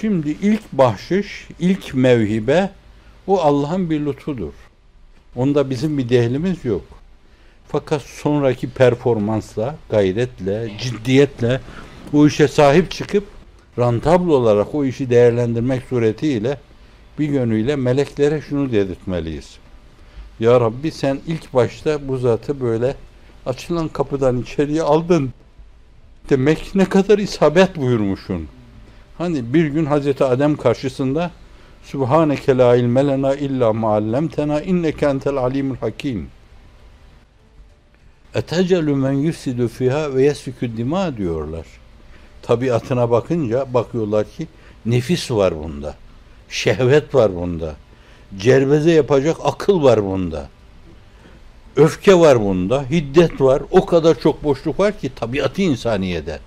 Şimdi ilk bahşiş, ilk mevhibe o Allah'ın bir lütfudur. Onda bizim bir dehlimiz yok. Fakat sonraki performansla, gayretle, ciddiyetle bu işe sahip çıkıp rantabl olarak o işi değerlendirmek suretiyle bir yönüyle meleklere şunu dedirtmeliyiz. Ya Rabbi sen ilk başta bu zatı böyle açılan kapıdan içeriye aldın. Demek ne kadar isabet buyurmuşsun. Hani bir gün Hazreti Adem karşısında Subhaneke la ilme lena illa ma'allemtena inneke entel alimul hakim. Etecelu men yusidu fiha ve yesfikü dima diyorlar. Tabiatına bakınca bakıyorlar ki nefis var bunda. Şehvet var bunda. Cerveze yapacak akıl var bunda. Öfke var bunda, hiddet var. O kadar çok boşluk var ki tabiatı insaniyede.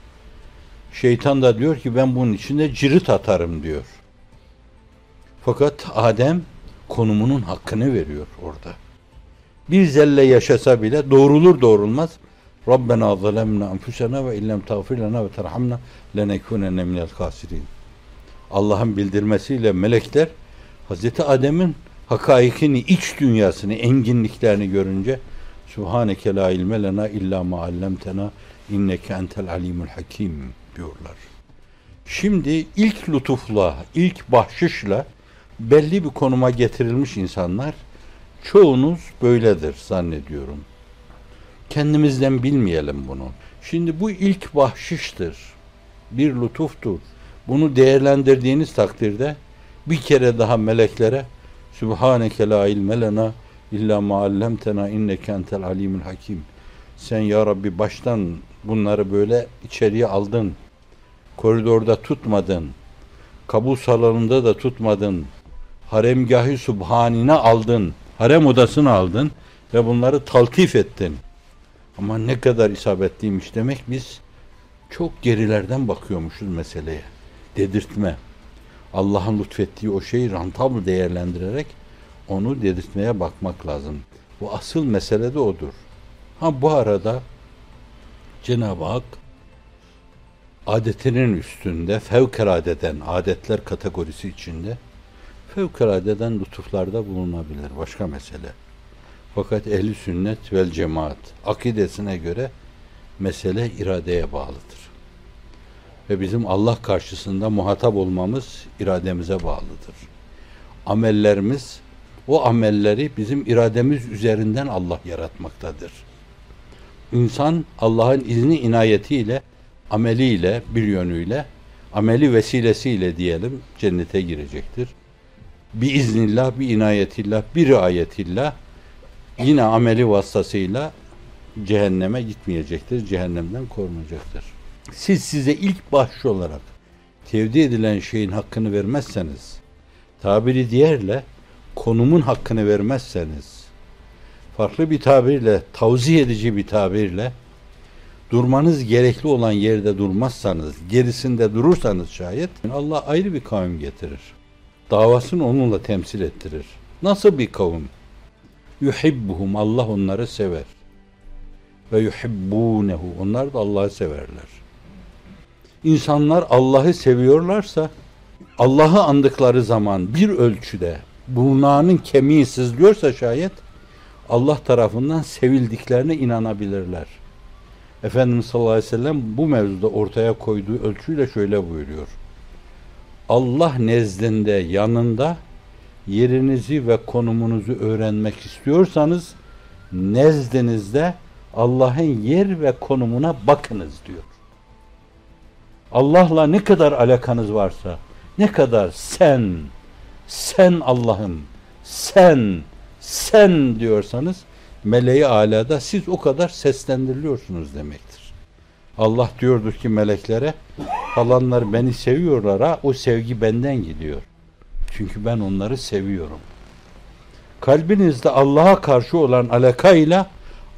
Şeytan da diyor ki ben bunun içinde cirit atarım diyor. Fakat Adem konumunun hakkını veriyor orada. Bir zelle yaşasa bile doğrulur doğrulmaz Rabbena zalemna enfusena ve illem tağfir lana ve terhamna lenekunenne minel kasirin. Allah'ın bildirmesiyle melekler Hazreti Adem'in hakaikini, iç dünyasını, enginliklerini görünce Subhaneke la ilme lena illa ma allamtena inneke entel alimul hakim diyorlar. Şimdi ilk lütufla, ilk bahşişle belli bir konuma getirilmiş insanlar çoğunuz böyledir zannediyorum. Kendimizden bilmeyelim bunu. Şimdi bu ilk bahşiştir. Bir lütuftur. Bunu değerlendirdiğiniz takdirde bir kere daha meleklere Sübhaneke la ilme lena illa ma allamtena inneke entel alimul hakim. Sen ya Rabbi baştan bunları böyle içeriye aldın. Koridorda tutmadın. Kabul salonunda da tutmadın. Haremgahı subhanine aldın. Harem odasını aldın ve bunları taltif ettin. Ama ne kadar isabetliymiş demek biz çok gerilerden bakıyormuşuz meseleye. Dedirtme. Allah'ın lütfettiği o şeyi rantabl değerlendirerek onu dedirtmeye bakmak lazım. Bu asıl mesele de odur. Ha bu arada Cenab-ı Hak adetinin üstünde fevkaladeden adetler kategorisi içinde fevkaladeden lütuflarda bulunabilir. Başka mesele. Fakat ehli sünnet vel cemaat akidesine göre mesele iradeye bağlıdır. Ve bizim Allah karşısında muhatap olmamız irademize bağlıdır. Amellerimiz o amelleri bizim irademiz üzerinden Allah yaratmaktadır. İnsan Allah'ın izni inayetiyle, ameliyle, bir yönüyle, ameli vesilesiyle diyelim cennete girecektir. Bir iznillah, bir inayetillah, bir riayetillah yine ameli vasıtasıyla cehenneme gitmeyecektir. Cehennemden korunacaktır. Siz size ilk bahşiş olarak tevdi edilen şeyin hakkını vermezseniz, tabiri diğerle konumun hakkını vermezseniz, farklı bir tabirle, tavzih edici bir tabirle, durmanız gerekli olan yerde durmazsanız, gerisinde durursanız şayet, Allah ayrı bir kavim getirir. Davasını onunla temsil ettirir. Nasıl bir kavim? Yuhibbuhum, Allah onları sever. Ve yuhibbunehu, onlar da Allah'ı severler. İnsanlar Allah'ı seviyorlarsa, Allah'ı andıkları zaman bir ölçüde burnağının kemiği sızlıyorsa şayet Allah tarafından sevildiklerine inanabilirler. Efendimiz sallallahu aleyhi ve sellem bu mevzuda ortaya koyduğu ölçüyle şöyle buyuruyor. Allah nezdinde yanında yerinizi ve konumunuzu öğrenmek istiyorsanız nezdinizde Allah'ın yer ve konumuna bakınız diyor. Allah'la ne kadar alakanız varsa, ne kadar sen, sen Allah'ım, sen, sen diyorsanız meleği alada siz o kadar seslendiriliyorsunuz demektir. Allah diyordur ki meleklere falanlar beni seviyorlar ha o sevgi benden gidiyor. Çünkü ben onları seviyorum. Kalbinizde Allah'a karşı olan alakayla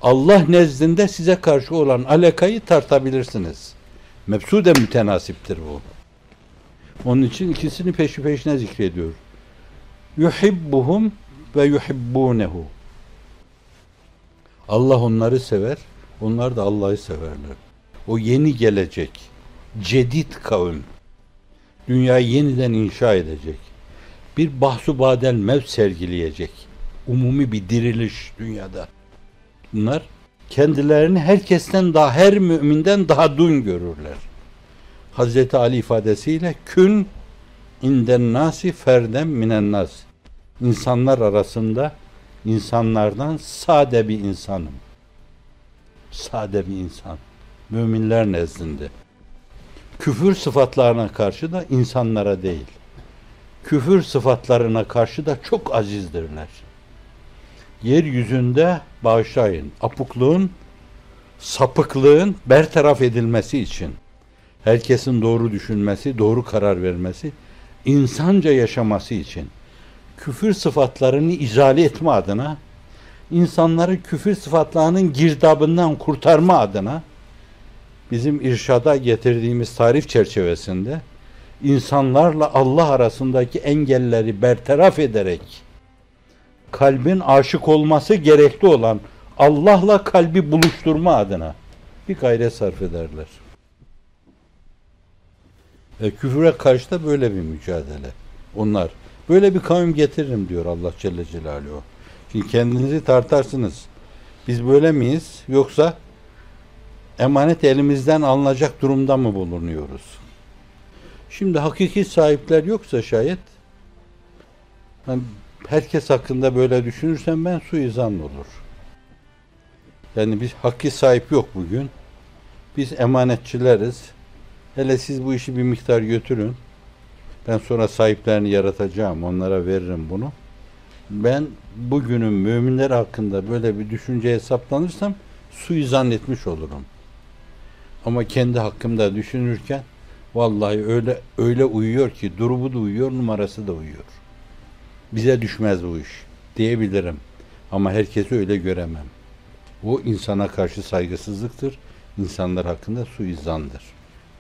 Allah nezdinde size karşı olan alakayı tartabilirsiniz. Mebsude mütenasiptir bu. Onun için ikisini peşi peşine zikrediyor. Yuhibbuhum ve yuhibbunehu. Allah onları sever, onlar da Allah'ı severler. O yeni gelecek, cedid kavim. Dünyayı yeniden inşa edecek. Bir bahsu badel mevt sergileyecek. Umumi bir diriliş dünyada. Bunlar kendilerini herkesten daha, her müminden daha dun görürler. Hazreti Ali ifadesiyle kün inden nasi ferdem minen nas. İnsanlar arasında insanlardan sade bir insanım. Sade bir insan. Müminler nezdinde. Küfür sıfatlarına karşı da insanlara değil. Küfür sıfatlarına karşı da çok azizdirler. Yeryüzünde bağışlayın. Apukluğun, sapıklığın bertaraf edilmesi için herkesin doğru düşünmesi, doğru karar vermesi, insanca yaşaması için küfür sıfatlarını izale etme adına, insanları küfür sıfatlarının girdabından kurtarma adına bizim irşada getirdiğimiz tarif çerçevesinde insanlarla Allah arasındaki engelleri bertaraf ederek kalbin aşık olması gerekli olan Allah'la kalbi buluşturma adına bir gayret sarf ederler. E, küfüre karşı da böyle bir mücadele. Onlar böyle bir kavim getiririm diyor Allah Celle Celaluhu. Şimdi kendinizi tartarsınız. Biz böyle miyiz? Yoksa emanet elimizden alınacak durumda mı bulunuyoruz? Şimdi hakiki sahipler yoksa şayet hani herkes hakkında böyle düşünürsem ben suizan olur. Yani biz hakki sahip yok bugün. Biz emanetçileriz. Hele siz bu işi bir miktar götürün. Ben sonra sahiplerini yaratacağım. Onlara veririm bunu. Ben bugünün müminler hakkında böyle bir düşünce hesaplanırsam suizan etmiş olurum. Ama kendi hakkımda düşünürken vallahi öyle öyle uyuyor ki durumu da uyuyor, numarası da uyuyor. Bize düşmez bu iş diyebilirim. Ama herkesi öyle göremem. O insana karşı saygısızlıktır. İnsanlar hakkında suizandır.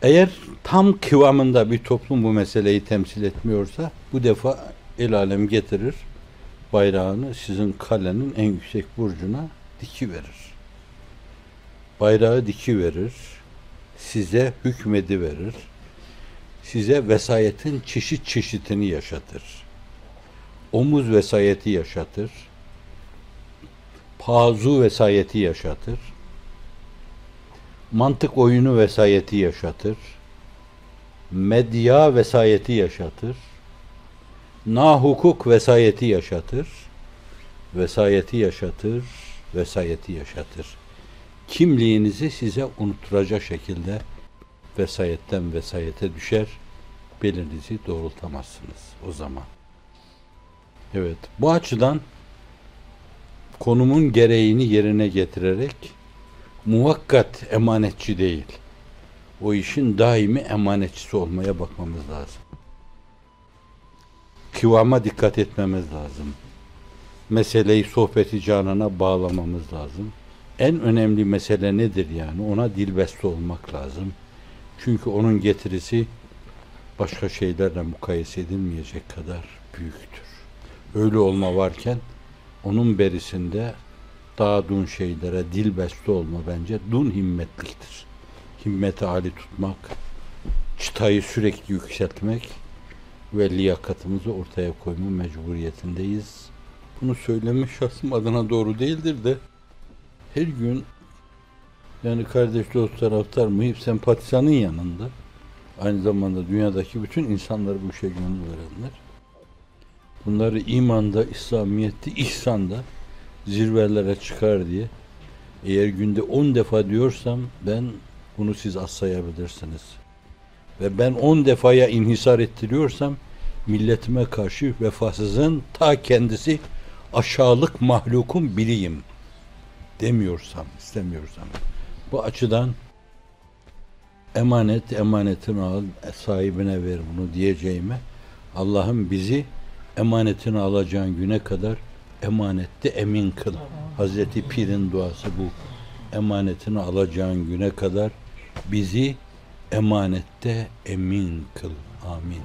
Eğer tam kıvamında bir toplum bu meseleyi temsil etmiyorsa bu defa el alem getirir bayrağını sizin kalenin en yüksek burcuna diki verir. Bayrağı diki verir. Size hükmedi verir. Size vesayetin çeşit çeşitini yaşatır. Omuz vesayeti yaşatır. Pazu vesayeti yaşatır mantık oyunu vesayeti yaşatır. Medya vesayeti yaşatır. Na hukuk vesayeti yaşatır. Vesayeti yaşatır, vesayeti yaşatır. Kimliğinizi size unutturacak şekilde vesayetten vesayete düşer. Belinizi doğrultamazsınız o zaman. Evet, bu açıdan konumun gereğini yerine getirerek muvakkat emanetçi değil. O işin daimi emanetçisi olmaya bakmamız lazım. Kıvama dikkat etmemiz lazım. Meseleyi sohbeti canına bağlamamız lazım. En önemli mesele nedir yani? Ona dilbeste olmak lazım. Çünkü onun getirisi başka şeylerle mukayese edilmeyecek kadar büyüktür. Öyle olma varken onun berisinde daha dun şeylere dil beste olma bence dun himmetliktir. Himmeti ali tutmak, çıtayı sürekli yükseltmek ve liyakatımızı ortaya koyma mecburiyetindeyiz. Bunu söylemek şahsım adına doğru değildir de her gün yani kardeş dost taraftar muhip sempatizanın yanında aynı zamanda dünyadaki bütün insanları bu işe gönül verenler bunları imanda, İslamiyet'te, ihsanda zirvelere çıkar diye eğer günde on defa diyorsam ben bunu siz az sayabilirsiniz. Ve ben on defaya inhisar ettiriyorsam milletime karşı vefasızın ta kendisi aşağılık mahlukun biriyim demiyorsam, istemiyorsam. Bu açıdan emanet, emanetini al, sahibine ver bunu diyeceğime Allah'ım bizi emanetini alacağın güne kadar emanette emin kıl. Hazreti Pir'in duası bu. Emanetini alacağın güne kadar bizi emanette emin kıl. Amin.